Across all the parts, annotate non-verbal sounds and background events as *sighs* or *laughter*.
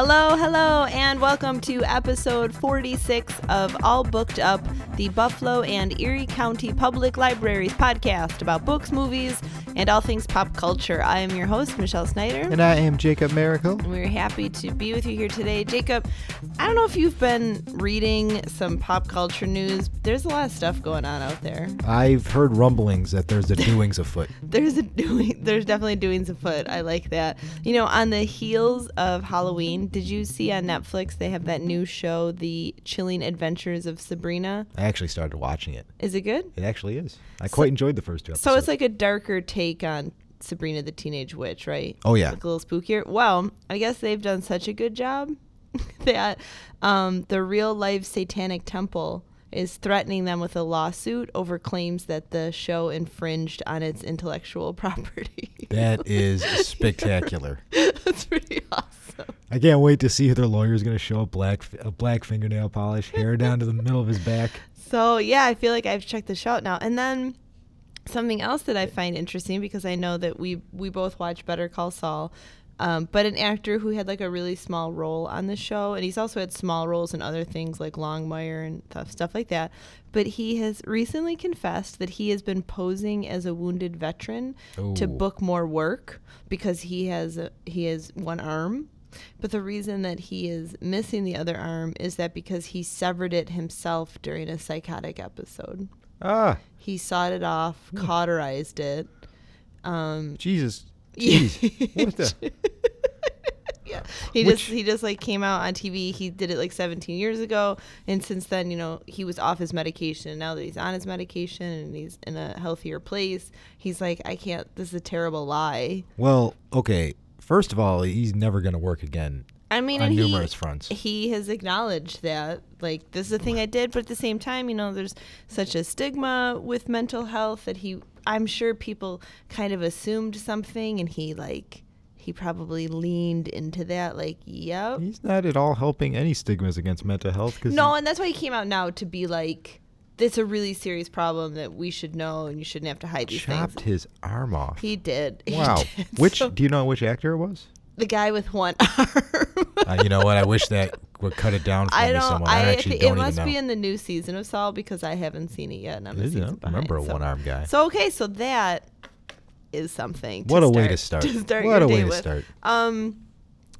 Hello, hello, and welcome to episode 46 of All Booked Up, the Buffalo and Erie County Public Libraries podcast about books, movies, and all things pop culture. I am your host, Michelle Snyder. And I am Jacob Miracle. We're happy to be with you here today. Jacob, I don't know if you've been reading some pop culture news. There's a lot of stuff going on out there. I've heard rumblings that there's a *laughs* doings afoot. There's a doing there's definitely doings afoot. I like that. You know, on the heels of Halloween, did you see on Netflix they have that new show, The Chilling Adventures of Sabrina? I actually started watching it. Is it good? It actually is. I quite enjoyed the first two episodes. So it's like a darker take on Sabrina the Teenage Witch, right? Oh, yeah. Like a little spookier. Well, I guess they've done such a good job *laughs* that um, the real life Satanic Temple is threatening them with a lawsuit over claims that the show infringed on its intellectual *laughs* property. that *laughs* is spectacular. That's pretty awesome. I can't wait to see if their lawyer is going to show up black a black fingernail polish, hair down to the middle of his back. So yeah, I feel like I've checked the show out now. And then something else that I find interesting because I know that we we both watch Better Call Saul. Um, but an actor who had like a really small role on the show, and he's also had small roles in other things like Longmire and stuff, stuff like that. But he has recently confessed that he has been posing as a wounded veteran to book more work because he has a, he has one arm. But the reason that he is missing the other arm is that because he severed it himself during a psychotic episode. Ah, He sawed it off, cauterized it. Um, Jesus. *laughs* Jeez. what the? *laughs* yeah, he Which- just he just like came out on TV. He did it like 17 years ago, and since then, you know, he was off his medication. And now that he's on his medication and he's in a healthier place, he's like, I can't. This is a terrible lie. Well, okay. First of all, he's never going to work again. I mean, On numerous he, fronts. He has acknowledged that, like, this is the thing I did, but at the same time, you know, there's such a stigma with mental health that he, I'm sure people kind of assumed something, and he, like, he probably leaned into that, like, yep. He's not at all helping any stigmas against mental health. Cause No, and that's why he came out now to be like, this is a really serious problem that we should know, and you shouldn't have to hide he these chopped things. his arm off. He did. *laughs* He wow. did. Which, So, do you know which actor it was? The guy with one *laughs* arm. Uh, you know what? I wish that would cut it down for I me don't. someone. I, I actually don't it must be in the new season of Saul because I haven't seen it yet, and I'm a Is? I don't remember a so- one-armed guy. So okay, so that is something. What a way to *laughs* start. To start What a way to with. start. Um,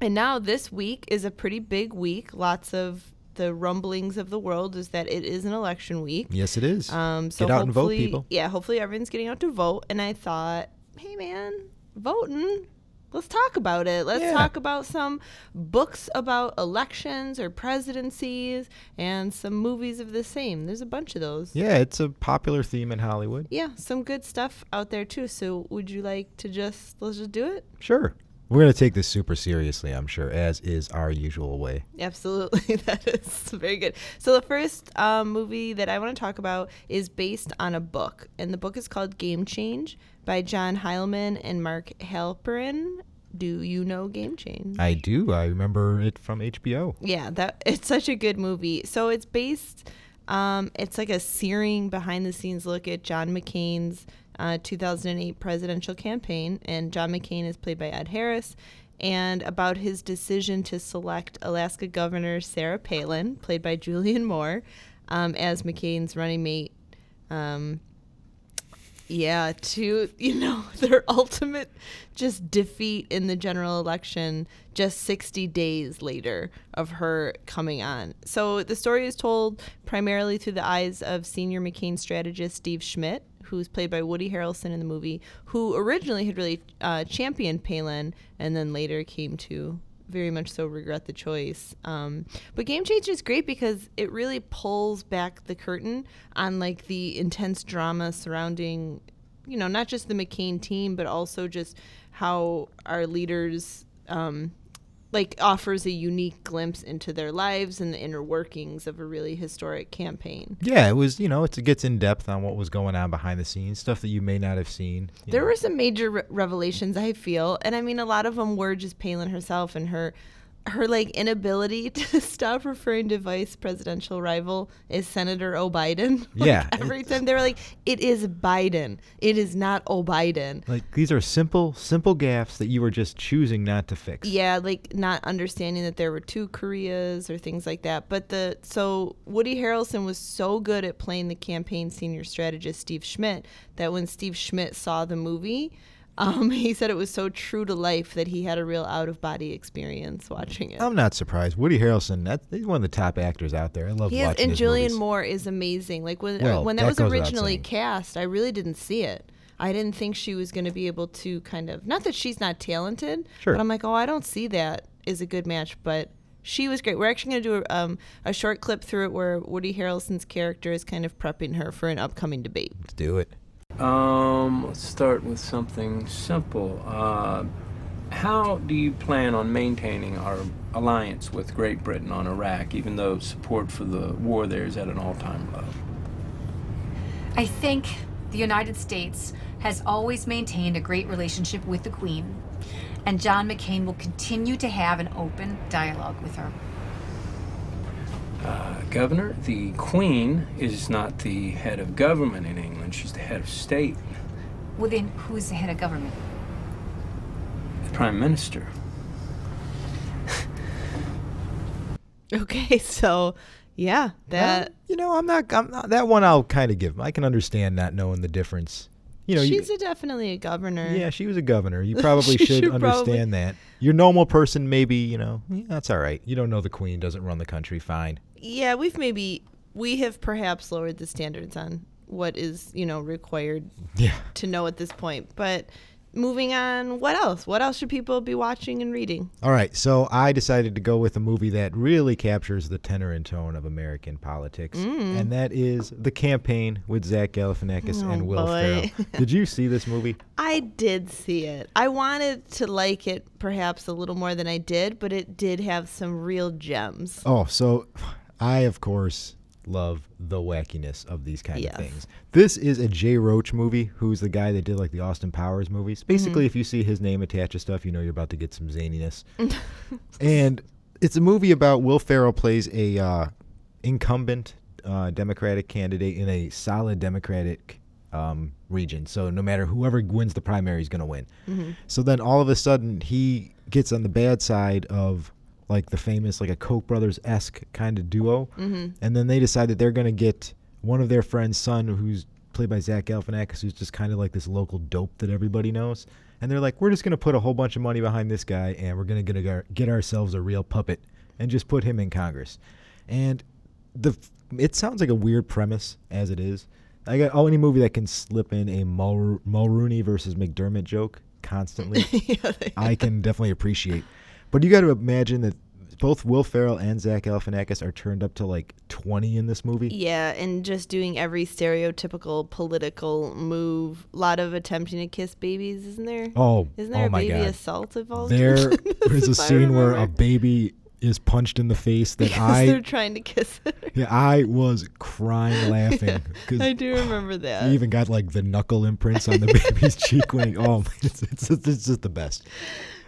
and now this week is a pretty big week. Lots of the rumblings of the world is that it is an election week. Yes, it is. Um, so Get out and vote, people. Yeah, hopefully everyone's getting out to vote. And I thought, hey man, voting. Let's talk about it. Let's Yeah. talk about some books about elections or presidencies and some movies of the same. There's a bunch of those. Yeah, it's a popular theme in Hollywood. Yeah, some good stuff out there too. So would you like to just let's just do it? Sure. We're going to take this super seriously, I'm sure, as is our usual way. Absolutely, *laughs* that is very good. So the first um, movie that I want to talk about is based on a book, and the book is called Game Change by John Heilemann and Mark Halperin. Do you know Game Change? I do. I remember it from HBO. yeah, that it's such a good movie. So it's based. Um, it's like a searing behind the scenes look at John McCain's uh, 2008 presidential campaign, and John McCain is played by Ed Harris, and about his decision to select Alaska Governor Sarah Palin, played by Julianne Moore, um, as McCain's running mate. Um, yeah, to you know *laughs* their ultimate just defeat in the general election just 60 days later of her coming on. So the story is told primarily through the eyes of senior McCain strategist Steve Schmidt, who's played by Woody Harrelson in the movie, who originally had really uh, championed Palin and then later came to very much so regret the choice. Um, but Game Changer is great because it really pulls back the curtain on like the intense drama surrounding, you know, not just the McCain team, but also just how our leaders, um, like, offers a unique glimpse into their lives and the inner workings of a really historic campaign. Yeah, it was, you know, it gets in depth on what was going on behind the scenes, stuff that you may not have seen. There know. were some major re- revelations, I feel, and I mean, a lot of them were just Palin herself and her her like inability *laughs* to stop referring to vice presidential rival as Senator O'Biden. *laughs* Like, Yeah, every time they were like, "It is Biden. It is not O'Biden." Like these are simple, simple gaffes that you were just choosing not to fix. Yeah, like not understanding that there were two Koreas or things like that. But the so Woody Harrelson was so good at playing the campaign senior strategist Steve Schmidt that when Steve Schmidt saw the movie, um, *laughs* he said it was so true to life that he had a real out of body experience watching it. I'm not surprised. Woody Harrelson, that he's one of the top actors out there. I love He is, watching and his Julianne movies. Moore is amazing. Like when Well, when that, that was originally cast, I really didn't see it. I didn't think she was going to be able to kind of not that she's not talented, Sure. but I'm like, oh, I don't see that as a good match. But she was great. We're actually going to do a, um, a short clip through it where Woody Harrelson's character is kind of prepping her for an upcoming debate. Let's do it. Um, let's start with something simple. Uh, how do you plan on maintaining our alliance with Great Britain on Iraq, even though support for the war there is at an all-time low? I think the United States has always maintained a great relationship with the Queen, and John McCain will continue to have an open dialogue with her. Uh, Governor, the Queen is not the head of government in England. She's the head of state, Well, then, who's the head of government? the Prime Minister. *laughs* Okay, so yeah, that Well, you know, I'm not, I'm not. That one I'll kind of give. 'em. I can understand not knowing the difference. You know, you, she's a, definitely a governor. yeah, she was a governor. You *laughs* probably She should should probably- understand that. Your normal person, maybe, you know, yeah, that's all right. You don't know the queen doesn't run the country. Fine. Yeah, we've maybe we have perhaps lowered the standards on what is you know required Yeah. to know at this point. But moving on, what else? What else should people be watching and reading? All right, so I decided to go with a movie that really captures the tenor and tone of American politics, Mm. and that is The Campaign with Zach Galifianakis Oh, and Will boy. Ferrell. *laughs* Did you see this movie? I did see it. I wanted to like it perhaps a little more than I did, but it did have some real gems. Oh, so I of course love the wackiness of these kind Yes. of things. This is a Jay Roach movie, who's the guy that did like the Austin Powers movies. Basically, if you see his name attached to stuff, you know you're about to get some zaniness. *laughs* and it's a movie about Will Ferrell plays a uh, incumbent uh, Democratic candidate in a solid Democratic um, region. So no matter whoever wins the primary is going to win. So then all of a sudden he gets on the bad side of like the famous like a Koch brothers esque kind of duo, mm-hmm. and then they decide that they're going to get one of their friends' son who's played by Zach Galifianakis, who's just kind of like this local dope that everybody knows. And they're like, we're just going to put a whole bunch of money behind this guy, and we're going to get, our, get ourselves a real puppet and just put him in Congress. And the it sounds like a weird premise as it is. I got oh any movie that can slip in a Mul- Mulrooney versus McDermott joke constantly, *laughs* yeah, I *laughs* can definitely appreciate. But you got to imagine that both Will Ferrell and Zach Galifianakis are turned up to like 20 in this movie. yeah, and just doing every stereotypical political move. A lot of attempting to kiss babies, isn't there? Oh, Isn't there oh a baby god! assault involved? There is *laughs* *laughs* a scene where a baby is punched in the face that Because they're I trying to kiss her. *laughs* yeah, I was crying laughing because I do remember that. He even got like the knuckle imprints on the baby's cheek when he, oh, it's, it's, it's just the best.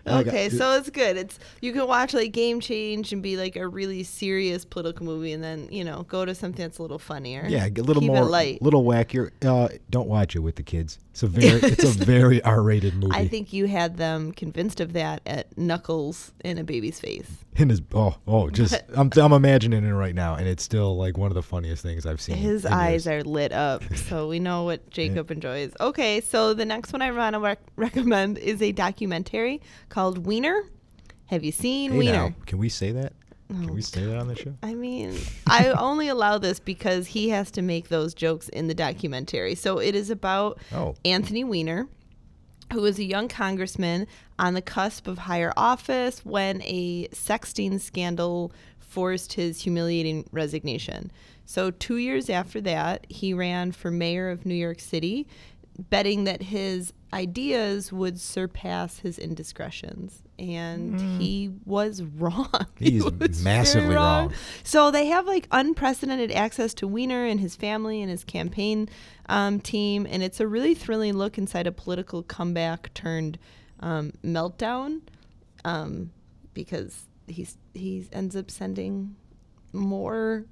Okay, so it's good. It's you can watch like Game Change and be like a really serious political movie, and then you know go to something that's a little funnier. yeah, a little Keep more, light. little wackier. Uh, don't watch it with the kids. It's a very, it's a *laughs* very R-rated movie. I think you had them convinced of that at Knuckles in a baby's face. in his, oh, oh, just *laughs* I'm, I'm imagining it right now, and it's still like one of the funniest things I've seen. His eyes years. are lit up, *laughs* so we know what Jacob enjoys. Okay, so the next one I want to rec- recommend is a documentary called Weiner. Have you seen Hey Weiner? now, can we say that? Can Oh, we say that on the show? I mean, I *laughs* only allow this because he has to make those jokes in the documentary. So it is about Oh. Anthony Weiner, who is a young congressman on the cusp of higher office when a sexting scandal forced his humiliating resignation. So, two years after that, he ran for mayor of New York City, betting that his ideas would surpass his indiscretions. And he was *laughs* wrong. He's was very massively wrong. So they have like unprecedented access to Weiner and his family and his campaign um, team, and it's a really thrilling look inside a political comeback turned um, meltdown, um, because he's he ends up sending more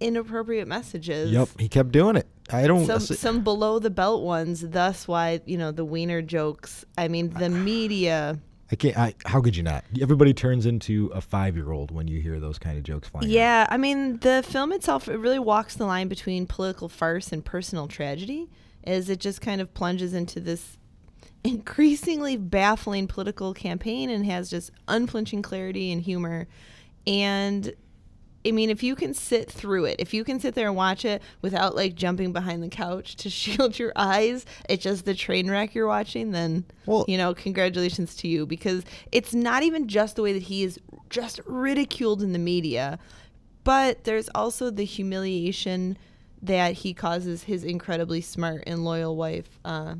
inappropriate messages. Yep, he kept doing it. I don't. Some some below the belt ones. Thus, why you know the wiener jokes. I mean, the *sighs* media. I can't. I, how could you not? Everybody turns into a five-year-old when you hear those kind of jokes flying. Yeah, I mean, the film itself it really walks the line between political farce and personal tragedy, as it just kind of plunges into this *laughs* increasingly baffling political campaign and has just unflinching clarity and humor. And I mean, if you can sit through it, if you can sit there and watch it without like jumping behind the couch to *laughs* shield your eyes, it's just the train wreck you're watching, then, Well- you know, congratulations to you because it's not even just the way that he is just ridiculed in the media, but there's also the humiliation that he causes his incredibly smart and loyal wife, uh,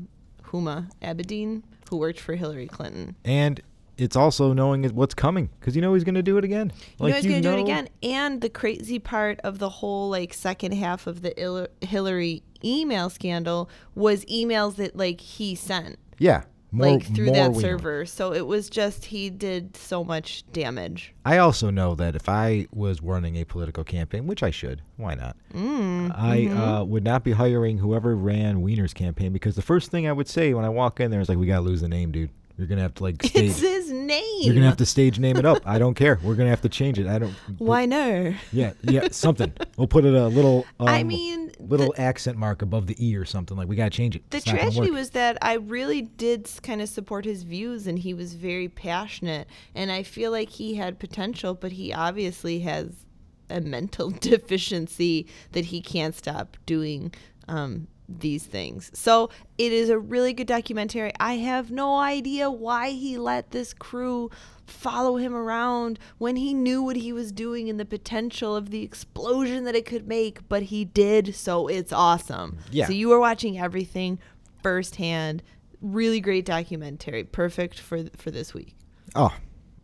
Huma Abedin, who worked for Hillary Clinton. and it's also knowing what's coming because you know he's going to do it again. You know he's gonna do it again. And the crazy part of the whole like second half of the Il- Hillary email scandal was emails that like he sent Yeah, more, like through that we know. server. So it was just he did so much damage. I also know that if I was running a political campaign, which I should, why not? Mm, I mm-hmm. uh, would not be hiring whoever ran Weiner's campaign because the first thing I would say when I walk in there is like, "We gotta lose the name, dude. You're gonna have to like *laughs* stage. It's his name. You're gonna have to stage name it up. I don't care. We're gonna have to change it. I don't. *laughs* Why no? Yeah, yeah, something. We'll put it a little. *laughs* Um, I mean, little accent mark above the e or something. Like we gotta change it. The It's tragedy was that I really did kind of support his views and he was very passionate. And I feel like he had potential, but he obviously has a mental deficiency that he can't stop doing um, these things. So it is a really good documentary. I have no idea why he let this crew follow him around when he knew what he was doing and the potential of the explosion that it could make, but he did, so it's awesome. Yeah. So you were watching everything firsthand. Really great documentary. Perfect for for this week. Oh,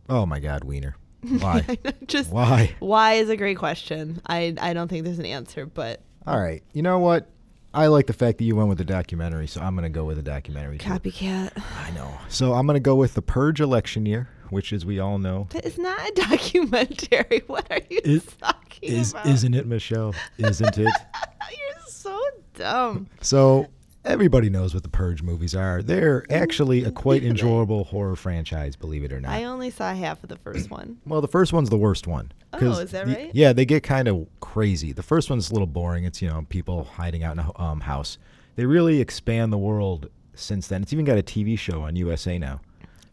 oh my God, Weiner. Why? *laughs* Just Why? why is a great question. I I don't think there's an answer, but All right. You know what? I like the fact that you went with the documentary, so I'm gonna go with the documentary. too. copycat. I know. So I'm gonna go with the Purge election year, which, as we all know, That is not a *laughs* documentary. What are you Is- talking is about? isn't it, Michelle? Isn't it? *laughs* You're so dumb. So everybody knows what the Purge movies are. They're actually a quite enjoyable horror franchise, believe it or not. I only saw half of the first one. Well, the first one's the worst one. Oh, is that the- right? yeah, they get kind of crazy. The first one's a little boring. It's you know people hiding out in a um, house. They really expand the world since then. It's even got a TV show on USA now.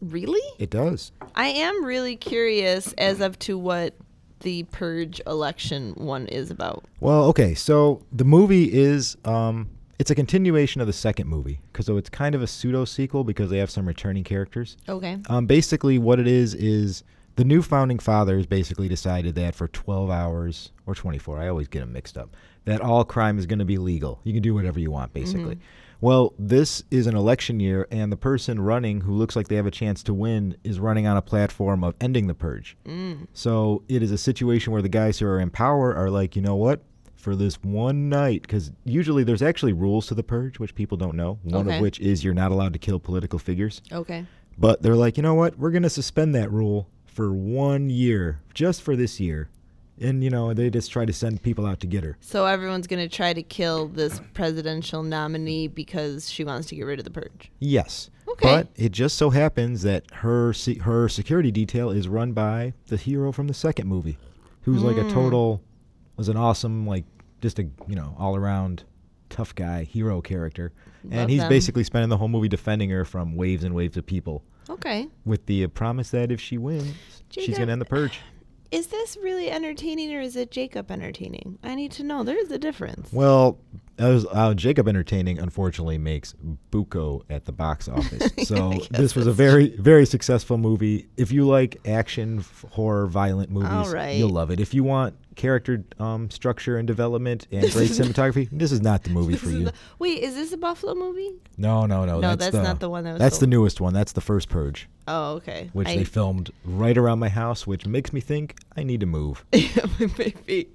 Really? It does. I am really curious as of to what the purge election one is about. Well, okay, so the movie is um, it's a continuation of the second movie because so it's kind of a pseudo sequel because they have some returning characters. Okay. Um, basically, what it is is the new founding fathers basically decided that for 12 hours or 24, I always get them mixed up, that all crime is going to be legal. You can do whatever you want, basically. Well, this is an election year, and the person running who looks like they have a chance to win is running on a platform of ending the purge. So it is a situation where the guys who are in power are like, you know what? For this one night, because usually there's actually rules to the purge, which people don't know. One Okay. of which is you're not allowed to kill political figures. Okay. But they're like, you know what? We're going to suspend that rule for one year, just for this year. And, you know, they just try to send people out to get her. So everyone's going to try to kill this presidential nominee because she wants to get rid of the purge. Yes. Okay. But it just so happens that her se- her security detail is run by the hero from the second movie, who's like a hmm. total, was an awesome, like, just a, you know, all around tough guy, hero character. Love and he's them. basically spending the whole movie defending her from waves and waves of people Okay. with the uh, promise that if she wins, she's going to end the purge. Is this really entertaining or is it Jacob entertaining? I need to know. There's a difference. Well, as, uh, Jacob Entertaining unfortunately makes buco at the box office. *laughs* So this was a very, very successful movie. If you like action, f- horror, violent movies, right. you'll love it. If you want character um, structure and development and great *laughs* cinematography, this is not the movie for you. wait, is this a Buffalo movie? No, no, no. No, that's, the, not the one that was That's the newest one. That's the first Purge, Oh, okay. which I, they filmed right around my house, which makes me think I need to move. *laughs* maybe.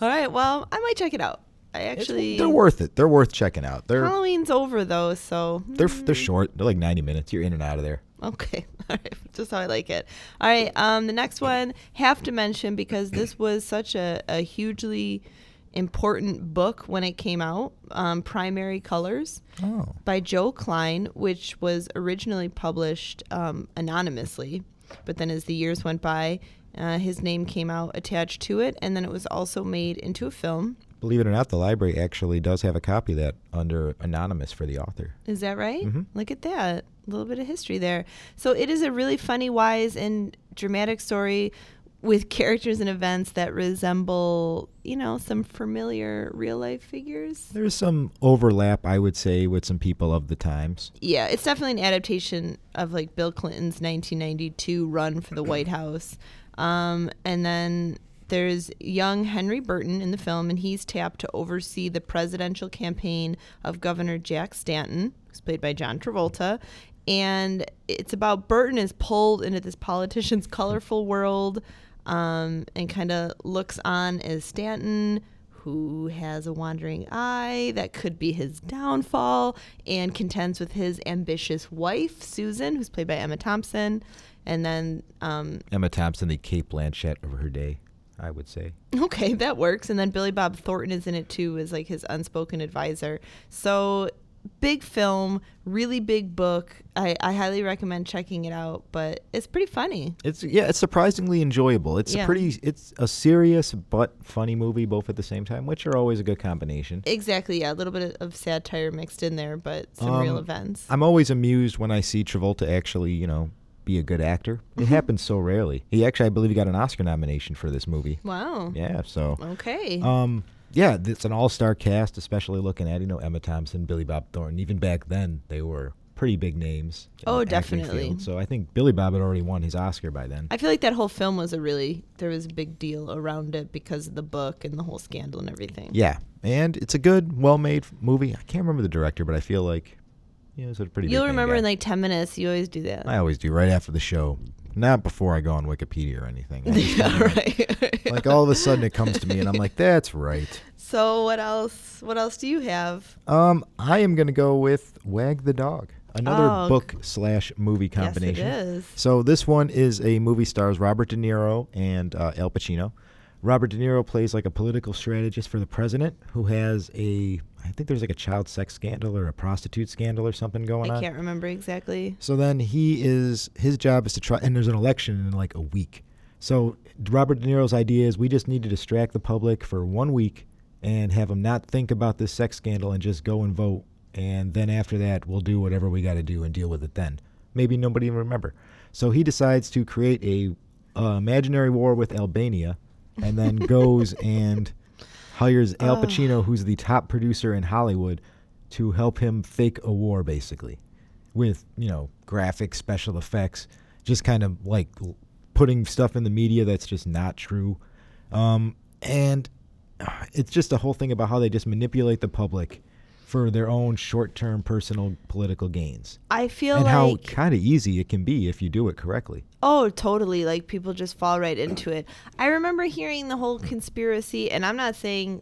All right. Well, I might check it out. I It's- actually. they're worth it. They're worth checking out. They're Halloween's over though, so they're they're short. They're like 90 minutes. You're in and out of there. Okay. *laughs* All right. Just how I like it. All right. Um, the next one have to mention because this was such a, a hugely important book when it came out. Um, Primary Colors Oh. by Joe Klein, which was originally published um, anonymously, but then as the years went by, uh, his name came out attached to it, and then it was also made into a film. Believe it or not, the library actually does have a copy of that under anonymous for the author. Is that right? Mhm. Look at that. A little bit of history there. So it is a really funny, wise, and dramatic story with characters and events that resemble, you know, some familiar real life figures. There's some overlap, I would say, with some people of the times. Yeah, it's definitely an adaptation of like Bill Clinton's 1992 run for the White House. Um, and then there's young Henry Burton in the film, and he's tapped to oversee the presidential campaign of Governor Jack Stanton, who's played by John Travolta. And it's about Burton is pulled into this politician's *laughs* colorful world um, and kind of looks on as Stanton, who has a wandering eye that could be his downfall, and contends with his ambitious wife, Susan, who's played by Emma Thompson. And then, um, Emma Thompson, the Cate Blanchett of her day, I would say. okay, *laughs* that works. And then Billy Bob Thornton is in it too, as like his unspoken advisor. So, big film, really big book. I, I highly recommend checking it out, but it's pretty funny. It's yeah, it's surprisingly enjoyable. It's Yeah. a pretty, it's a serious but funny movie both at the same time, which are always a good combination. Exactly, yeah. A little bit of satire mixed in there, but some real Um, events. I'm always amused when I see Travolta actually, you know, be a good actor. It Mm-hmm. happens so rarely. He actually, I believe, he got an Oscar nomination for this movie. Wow. Yeah, so Okay. um, yeah, it's an all-star cast, especially looking at you know Emma Thompson, Billy Bob Thornton. Even back then, they were pretty big names. Oh, definitely. field. So I think Billy Bob had already won his Oscar by then. I feel like that whole film was a really there was a big deal around it because of the book and the whole scandal and everything. Yeah, and it's a good, well-made movie. I can't remember the director, but I feel like it's a pretty. You'll remember in like ten minutes. You always do that. I always do right after the show, not before I go on Wikipedia or anything. *laughs* Yeah, right. Like all of a sudden it comes to me, and I'm like, "That's right." so what else? What else do you have? Um, I am gonna go with Wag the Dog, another Oh, book slash movie combination. Yes, it is. So this one is a movie stars Robert De Niro and uh, Al Pacino. Robert De Niro plays like a political strategist for the president who has a, I think there's like a child sex scandal or a prostitute scandal or something going I on. I can't remember exactly. So then he is his job is to try, and there's an election in like a week. So Robert De Niro's idea is we just need to distract the public for one week and have them not think about this sex scandal and just go and vote. And then after that, we'll do whatever we got to do and deal with it then. Maybe nobody even remember. So he decides to create a uh, imaginary war with Albania, and then *laughs* goes and hires Al Pacino, who's the top producer in Hollywood, to help him fake a war, basically with you know graphics, special effects, just kind of like l- putting stuff in the media that's just not true, um, and uh, it's just a whole thing about how they just manipulate the public for their own short-term personal political gains, I feel like. and how kind of easy it can be if you do it correctly. Oh, totally. Like people just fall right into it. I remember hearing the whole conspiracy, and I'm not saying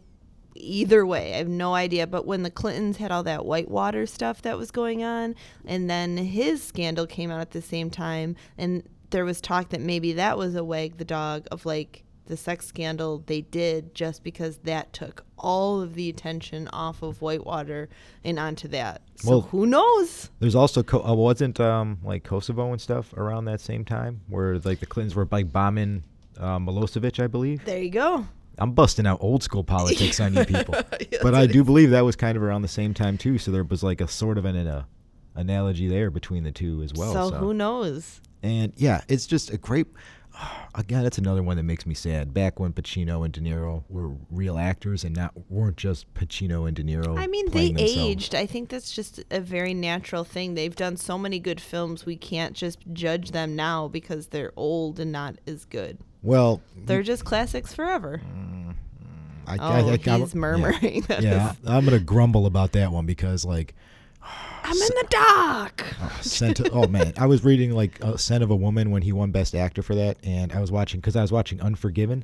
either way. I have no idea. But when the Clintons had all that Whitewater stuff that was going on, and then his scandal came out at the same time, and there was talk that maybe that was a wag the dog of like the sex scandal they did just because that took all of the attention off of Whitewater and onto that. So Well- who knows? There's also Co- uh, wasn't um, like Kosovo and stuff around that same time where like the Clintons were like bombing uh, Milosevic, I believe. There you go. I'm busting out old school politics on you people. *laughs* But I do believe that was kind of around the same time too. So there was like a sort of an uh, analogy there between the two as well. so who knows? And yeah, it's just a great. *sighs* Again, that's another one that makes me sad. Back when Pacino and De Niro were real actors and not weren't just Pacino and De Niro. I mean, they themselves. aged. I think that's just a very natural thing. They've done so many good films. We can't just judge them now because they're old and not as good. Well, They're just classics forever. Mm-hmm. I, Oh, I, I, he's I'm- murmuring. *laughs* Yeah, yeah I'm gonna grumble about that one because like I'm in the dark. Scent. oh man, I was reading like uh, Scent of a Woman when he won Best Actor for that, and I was watching because I was watching Unforgiven,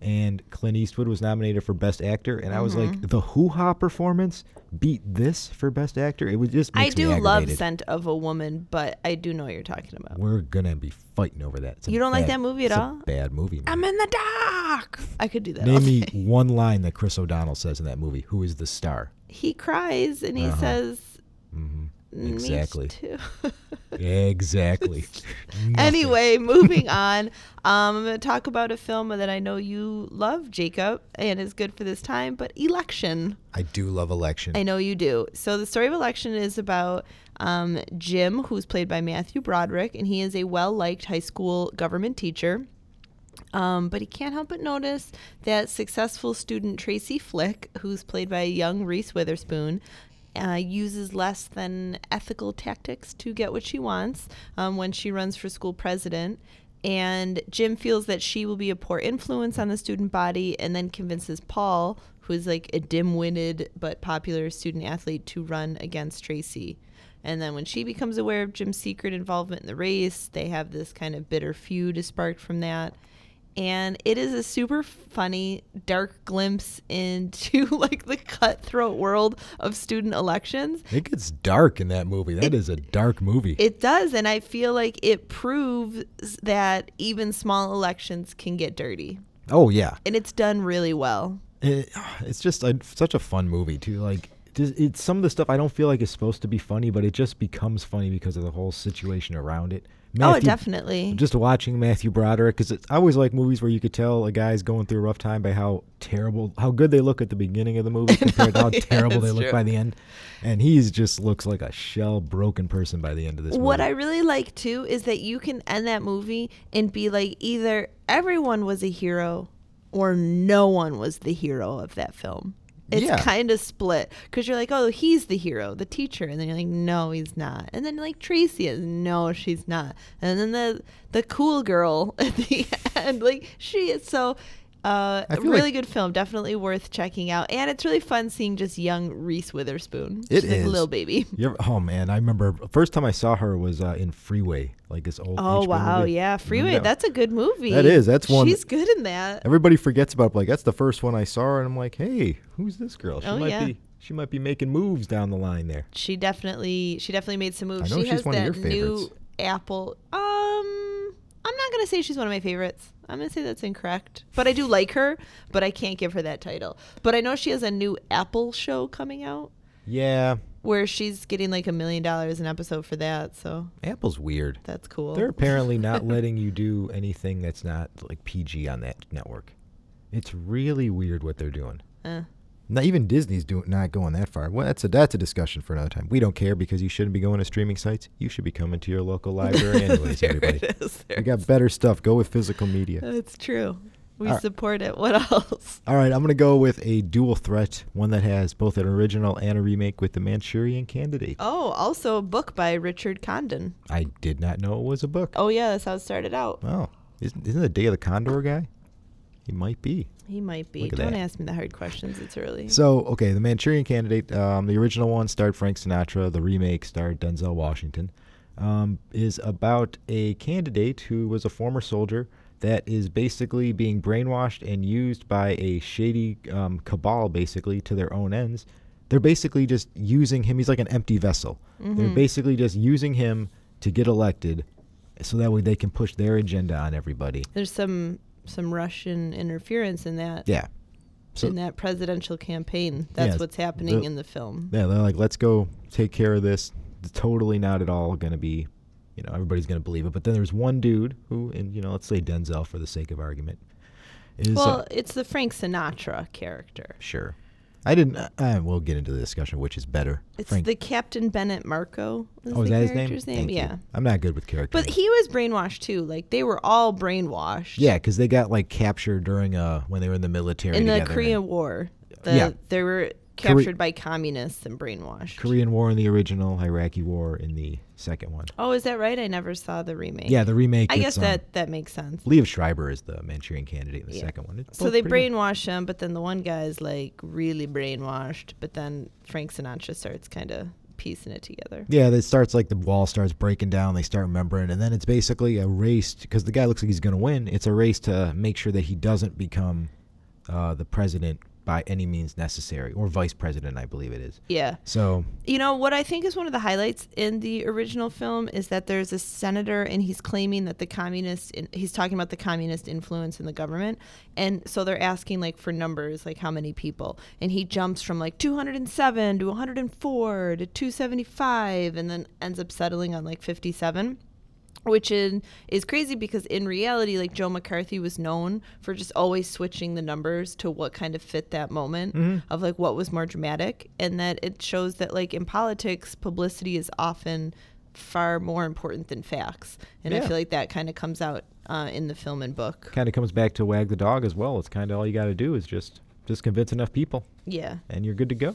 and Clint Eastwood was nominated for Best Actor, and I was Mm-hmm. like, the hoo ha performance beat this for Best Actor. It was just I do love. Scent of a Woman, but I do know what you're talking about. We're gonna be fighting over that. It's You don't like that movie at all? bad movie. man. I'm in the dark. I could do that. Name me one line that Chris O'Donnell says in that movie. Who is the star? He cries and he Uh-huh. says, hmm "Me Exactly. too." *laughs* Exactly. *laughs* Anyway, *laughs* moving on. Um, I'm going to talk about a film that I know you love, Jacob, and is good for this time, but Election. I do love election. I know you do. So the story of Election is about um, Jim, who's played by Matthew Broderick, and he is a well-liked high school government teacher. Um, but he can't help but notice that successful student Tracy Flick, who's played by young Reese Witherspoon, uh, uses less than ethical tactics to get what she wants um, when she runs for school president. And Jim feels that she will be a poor influence on the student body and then convinces Paul, who is like a dim witted but popular student athlete, to run against Tracy. And then when she becomes aware of Jim's secret involvement in the race, they have this kind of bitter feud is sparked from that. And it is a super funny, dark glimpse into *laughs* like the cutthroat world of student elections. it gets dark in that movie. That is a dark movie. It does, and I feel like it proves that even small elections can get dirty. oh yeah. And it's done really well. It, it's just a, such a fun movie too. Like it's some of the stuff I don't feel like is supposed to be funny, but it just becomes funny because of the whole situation around it. Oh, definitely. Just watching Matthew Broderick because I always like movies where you could tell a guy's going through a rough time by how terrible, how good they look at the beginning of the movie *laughs* compared to how *laughs* yeah, terrible they that's look by the end, and he's just looks like a shell broken person by the end of this. What I really like too is that you can end that movie and be like, either everyone was a hero or no one was the hero of that film. It's Yeah. kind of split because you're like, oh, he's the hero, the teacher, and then you're like, no, he's not. And then like Tracy is, no, she's not. And then the the cool girl *laughs* at the end, like she is. So, uh, really like- good film, definitely worth checking out. And it's really fun seeing just young Reese Witherspoon, It She's like a little baby. *laughs* You ever, oh man, I remember first time I saw her was uh, in Freeway, like this old. Oh wow, movie. yeah, Freeway. that? That's a good movie. That is, that's one- She's good in that. Everybody forgets about. Like that's the first one I saw her, and I'm like, hey, who's this girl? She Oh, might yeah. be. She might be making moves down the line there. She definitely, she definitely made some moves. I know she she's has one of that your favorites. new Apple. Um, I'm not gonna say she's one of my favorites. I'm gonna say that's incorrect. But I do like her, but I can't give her that title. But I know she has a new Apple show coming out Yeah, where she's getting like a million dollars an episode for that. So Apple's weird. that's cool. They're apparently *laughs* not letting you do anything that's not like PG on that network. It's really weird what they're doing. Uh. Not even Disney's doing not going that far. Well, that's a that's a discussion for another time. We don't care because you shouldn't be going to streaming sites. You should be coming to your local library *laughs* anyways, There everybody. it is. There We got better stuff. Go with physical media. That's true. We All right. support it. What else? All right, I'm going to go with a dual threat, one that has both an original and a remake with the Manchurian Candidate. Oh, also a book by Richard Condon. I did not know it was a book. Oh yeah, that's how it started out. Oh, isn't, isn't the Day of the Condor guy? He might be. He might be. Don't that. ask me the hard questions. It's early. So, okay, the Manchurian Candidate, um, the original one starred Frank Sinatra, the remake starred Denzel Washington, um, is about a candidate who was a former soldier that is basically being brainwashed and used by a shady um, cabal, basically, to their own ends. They're basically just using him. He's like an empty vessel. They're basically just using him to get elected so that way they can push their agenda on everybody. There's some some Russian interference in that Yeah. So, in that presidential campaign. That's Yes, what's happening the- in the film. Yeah, they're like, let's go take care of this. It's totally not at all going to be, you know, everybody's going to believe it. But then there's one dude who, and you know, let's say Denzel for the sake of argument, is Well, uh, it's the Frank Sinatra character. sure. I didn't. Uh, uh, we'll get into the discussion which is better. It's Frank. the Captain Bennett Marco. Is oh, is the that his name? name? Thank you. Yeah. I'm not good with characters. But he was brainwashed too. Like they were all brainwashed. yeah, because they got like captured during uh when they were in the military In the Korean War, the, Yeah. they were Kore- captured by communists and brainwashed. Korean War in the original, Iraqi War in the second one. Oh, is that right? I never saw the remake. Yeah, the remake. I guess um, that that makes sense. Liev Schreiber is the Manchurian candidate in the Yeah. second one. It's So they pretty good. brainwash him, but then the one guy is like really brainwashed. But then Frank Sinatra starts kind of piecing it together. Yeah, it starts like the wall starts breaking down. They start remembering, and then it's basically a race because the guy looks like he's going to win. It's a race to make sure that he doesn't become uh, the president by any means necessary, or vice president, I believe it is. Yeah. So You know, what I think is one of the highlights in the original film is that there's a senator and he's claiming that the communist, in, he's talking about the communist influence in the government. And so they're asking, like, for numbers, like how many people. And he jumps from like 207 to 104 to 275 and then ends up settling on like 57 which in, is crazy because in reality like joe mccarthy was known for just always switching the numbers to what kind of fit that moment of like what was more dramatic. And that it shows that like in politics publicity is often far more important than facts. And i feel like that kind of comes out uh, in the film and book. Kind of comes back to wag the dog as well. It's kind of all you got to do is just just convince enough people, yeah. And you're good to go.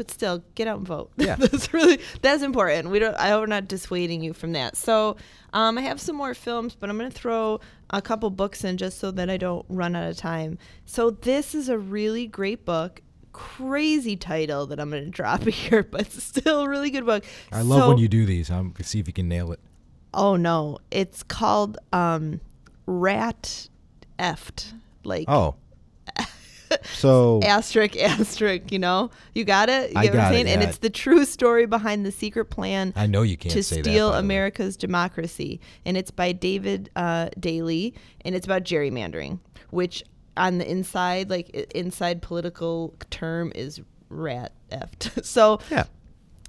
But still get out and vote. *laughs* Yeah. that's really that's important. We don't i hope we're not dissuading you from that. So um, i have some more films but i'm going to throw a couple books in just so that i don't run out of time. So this is a really great book crazy title that i'm going *laughs* to drop here but still a really good book. I love when you do these. I'm gonna see if you can nail it. oh no. It's called um, rat eft like Oh, so *laughs* asterisk asterisk you know you got it you I get what got i'm it, saying and it's the true story behind the secret plan I know you can't to that, steal way. America's democracy, and it's by David uh, Daley, and it's about gerrymandering, which on the inside, like inside political term, is rat effed. *laughs* so Yeah.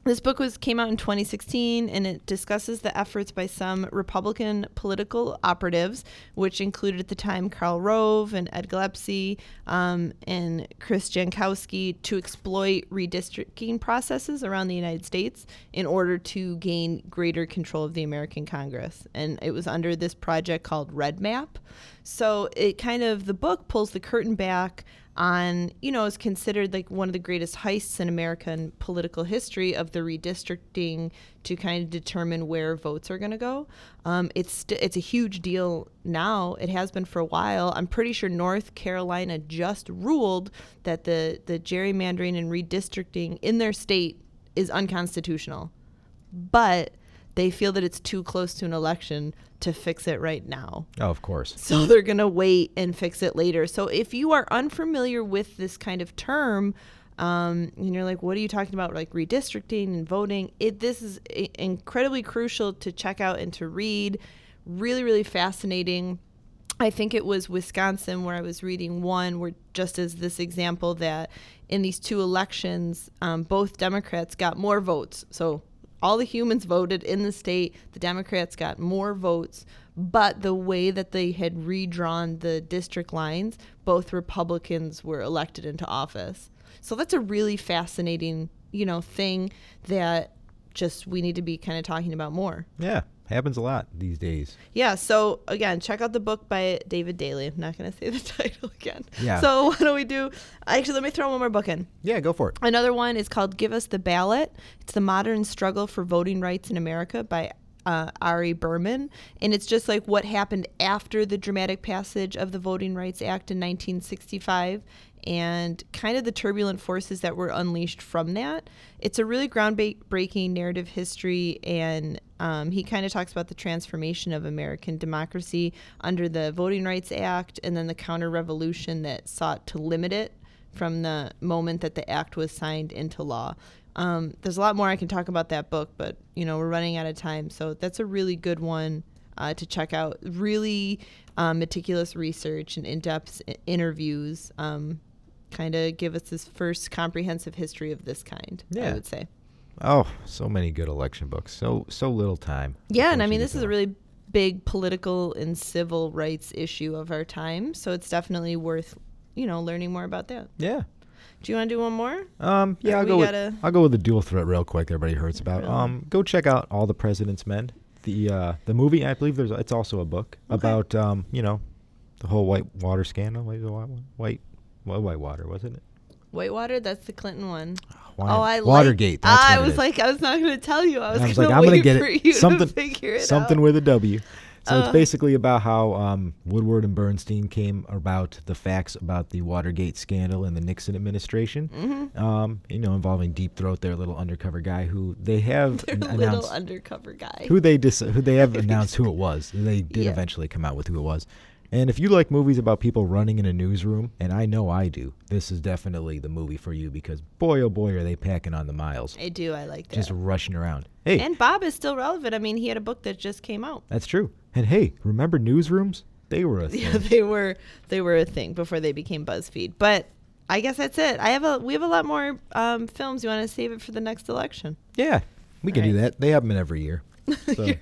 This book was came out in 2016 and it discusses the efforts by some Republican political operatives, which included at the time Karl Rove and Ed Gillespie um, and Chris Jankowski, to exploit redistricting processes around the United States in order to gain greater control of the American Congress. And it was under this project called Red Map. So it kind of the book pulls the curtain back on you know is considered like one of the greatest heists in American political history of the redistricting to kind of determine where votes are going to go. Um, it's st- it's a huge deal now. It has been for a while. I'm pretty sure North Carolina just ruled that the the gerrymandering and redistricting in their state is unconstitutional, but they feel that it's too close to an election to fix it right now. Oh, of course. So *laughs* they're going to wait and fix it later. So if you are unfamiliar with this kind of term, um, and you're like, what are you talking about? Like redistricting and voting. It this is i- incredibly crucial to check out and to read. Really, really fascinating. I think it was Wisconsin where I was reading one where just as this example that in these two elections, um, both Democrats got more votes. So all the humans voted in the state. The Democrats got more votes, but the way that they had redrawn the district lines, both Republicans were elected into office. So that's a really fascinating, you know, thing that just we need to be kind of talking about more. Yeah, happens a lot these days. Yeah, so again, check out the book by David Daley. I'm not going *laughs* to say the title again. Yeah. So *laughs* what do we do? Actually, let me throw one more book in. Yeah, go for it. Another one is called Give Us the Ballot. It's the modern struggle for voting rights in America by uh, Ari Berman. And it's just like what happened after the dramatic passage of the Voting Rights Act in 1965 and kind of the turbulent forces that were unleashed from that. It's a really groundbreaking narrative history, and um, he kind of talks about the transformation of American democracy under the Voting Rights Act and then the counter revolution that sought to limit it from the moment that the act was signed into law. Um, there's a lot more I can talk about that book, but you know we're running out of time, so that's a really good one uh, to check out. Really um, meticulous research and in-depth interviews. Um, kind of give us this first comprehensive history of this kind. Yeah. I would say. Oh, so many good election books. So so little time. Yeah, and I mean this is a really big political and civil rights issue of our time, so it's definitely worth you know learning more about that. Yeah. Do you want to do one more? Um, yeah, Or I'll go. With, I'll go with the dual threat real quick. Everybody hears about. Really? Um, go check out all the President's Men. The uh, the movie. I believe there's. It's also a book Okay. about um, you know, the whole white water scandal. White, white, white water wasn't it? Whitewater, that's the Clinton one. Why- oh, I Watergate. Like, I was like, I was not going to tell you. I was, was gonna like, wait get for it. you Something to figure it something out. with a W. So it's Uh. basically about how um, Woodward and Bernstein came about the facts about the Watergate scandal in the Nixon administration. Mm-hmm. Um, you know, involving Deep Throat, their little undercover guy who they have *laughs* Their an- little announced undercover guy. who they dis- who they have announced who it was. They did *laughs* Yeah. eventually come out with who it was. And if you like movies about people running in a newsroom, and I know I do, this is definitely the movie for you because boy oh boy are they packing on the miles, I do. I like that. just rushing around. Hey, and Bob is still relevant. I mean, he had a book that just came out. that's true. And hey, remember newsrooms? They were a *laughs* thing. Yeah, they were they were a thing before they became BuzzFeed. But I guess that's it. I have a we have a lot more um, films. You want to save it for the next election? Yeah, we can do that. They have them every year. *laughs* So, you're,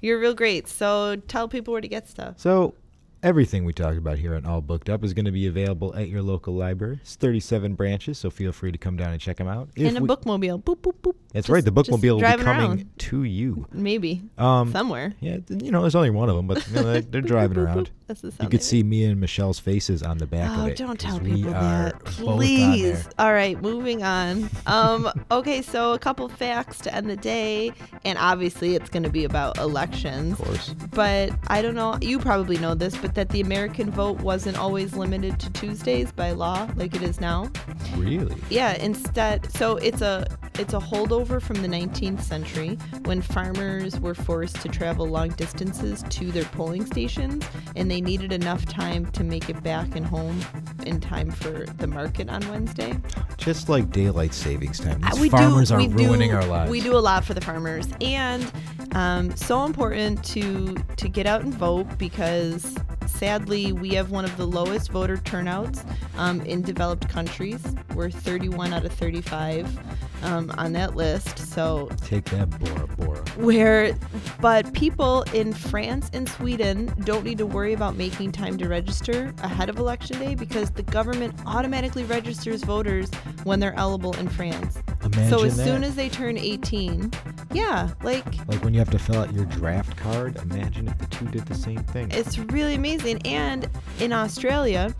you're real great. So tell people where to get stuff. so everything we talked about here on All Booked Up is going to be available at your local library. It's 37 branches, so feel free to come down and check them out. If In a we- bookmobile. Boop boop boop. That's Just- right. The bookmobile will be coming around. to you. Maybe Um, somewhere. Yeah, you know, there's only one of them, but you know, they're, they're driving around. That's the You could see me and Michelle's faces on the back Oh, of it. Oh, don't tell we people are that, please. All right, moving on. Um, *laughs* okay, so a couple facts to end the day, and obviously it's going to be about elections. Of course. But I don't know. You probably know this, but that the American vote wasn't always limited to Tuesdays by law, like it is now. Really? Yeah, instead, so it's a it's a holdover from the 19th century when farmers were forced to travel long distances to their polling stations, and they needed enough time to make it back and home in time for the market on Wednesday. Just like daylight savings time. Uh, These we farmers do, are ruining do, our lives. We do a lot for the farmers, and um, so important to to get out and vote because sadly we have one of the lowest voter turnouts um, in developed countries. We're 31 out of 35 um, on that list. So Take that, Bora Bora. where but people in France and Sweden don't need to worry about making time to register ahead of election day because the government automatically registers voters when they're eligible in France. Imagine so as that. soon as they turn 18, yeah, like Like when you have to fill out your draft card, imagine if the two did the same thing. it's really amazing. And in Australia,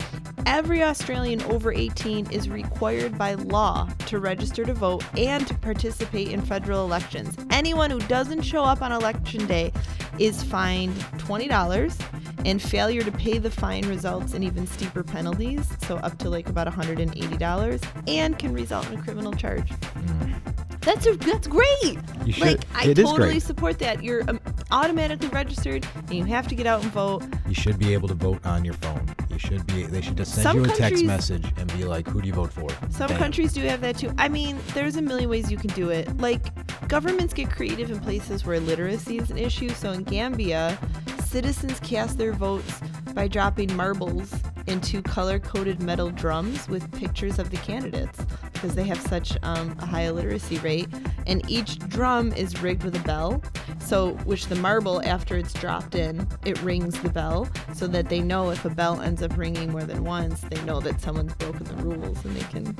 every Australian over 18 is required by law to register to vote and to participate in federal elections. Anyone who doesn't show up on election day is fined $20, and failure to pay the fine results in even steeper penalties, so up to like about $180, and can result in a criminal charge. Hmm. That's a, that's great. You should- Like I it totally support that. You're um, automatically registered, and you have to get out and vote. You should be able to vote on your phone. You should be. They should just send Some you a text countries- message and be like, "Who do you vote for?" Some Bam. countries do have that too. I mean, there's a million ways you can do it. Like, governments get creative in places where literacy is an issue. So in Gambia, citizens cast their votes by dropping marbles into color coded metal drums with pictures of the candidates because they have such um, a high literacy rate. And each drum is rigged with a bell. So, which the marble, after it's dropped in, it rings the bell so that they know if a bell ends up ringing more than once, they know that someone's broken the rules and they can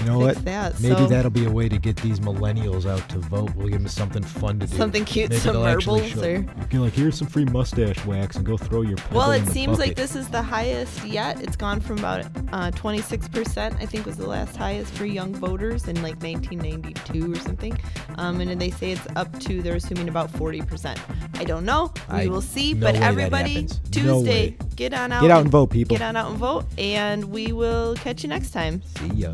You know what? that. Maybe so, that'll be a way to get these millennials out to vote. We'll give them something fun to do. Something cute, Maybe some marbles or- like, here's some free mustache wax and go throw your. Well, it seems like this is the highest yet. It's gone from about uh, 26%, I think was the last highest for young voters in like 1992 or something. Um, and then they say it's up to, they're assuming about 40%. I don't know. We I- will see. no but everybody. No Tuesday, way. get on out. Get out and vote, people. Get on out and vote. And we will catch you next time. See ya.